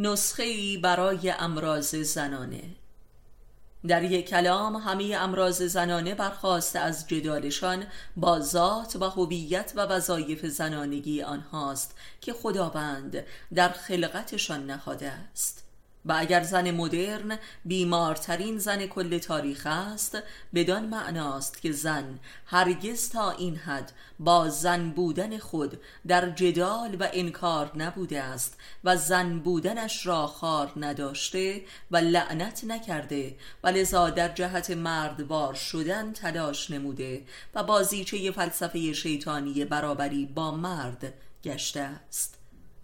نسخه ای برای امراض زنانه. در یک کلام همه امراض زنانه برخواسته از جدالشان با ذات و هویت و وظایف زنانگی آنهاست که خداوند در خلقتشان نهاده است. و اگر زن مدرن بیمارترین زن کل تاریخ است بدان معناست که زن هرگز تا این حد با زن بودن خود در جدال و انکار نبوده است و زن بودنش را خار نداشته و لعنت نکرده و لذا در جهت مردوار شدن تلاش نموده و بازیچه فلسفه شیطانی برابری با مرد گشته است.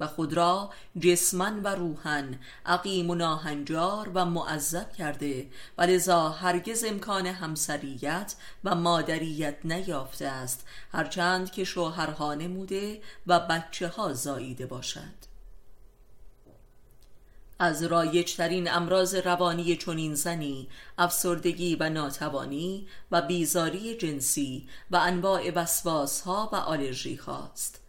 خود را جسمن و روحن عقیم و ناهنجار و معذب کرده و لذا هرگز امکان همسریت و مادریت نیافته است هرچند که شوهرها نموده و بچه ها زاییده باشد. از رایجترین امراض روانی چنین زنی افسردگی و ناتوانی و بیزاری جنسی و انواع وسواس ها و آلرژی هاست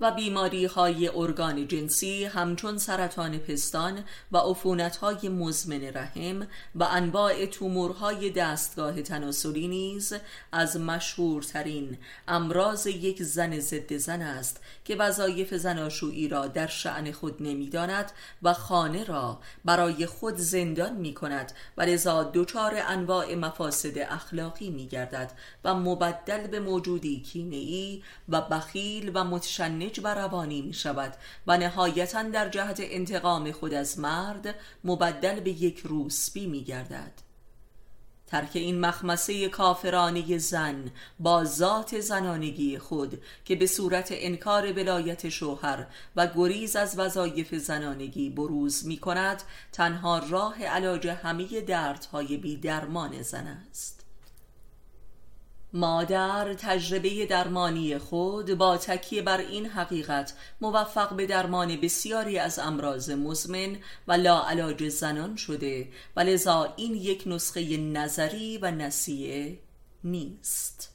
و بیماری های ارگان جنسی همچون سرطان پستان و عفونت های مزمن رحم و انواع تومورهای دستگاه تناسلی نیز از مشهورترین امراض یک زن ضد زن است که وظایف زناشویی را در شعن خود نمی‌داند و خانه را برای خود زندان می کند و لذا دچار انواع مفاسد اخلاقی می گردد و مبدل به موجودی کینه‌ای و بخیل و متشنج و روانی می شود و نهایتا در جهت انتقام خود از مرد مبدل به یک روسبی می گردد. ترک این مخمسه کافرانه زن با ذات زنانگی خود که به صورت انکار ولایت شوهر و گریز از وظایف زنانگی بروز می کند تنها راه علاج همه دردهای بی درمان زن است. مادر تجربه درمانی خود با تکیه بر این حقیقت موفق به درمان بسیاری از امراض مزمن و لاعلاج زنان شده و لذا این یک نسخه نظری و نسیه نیست.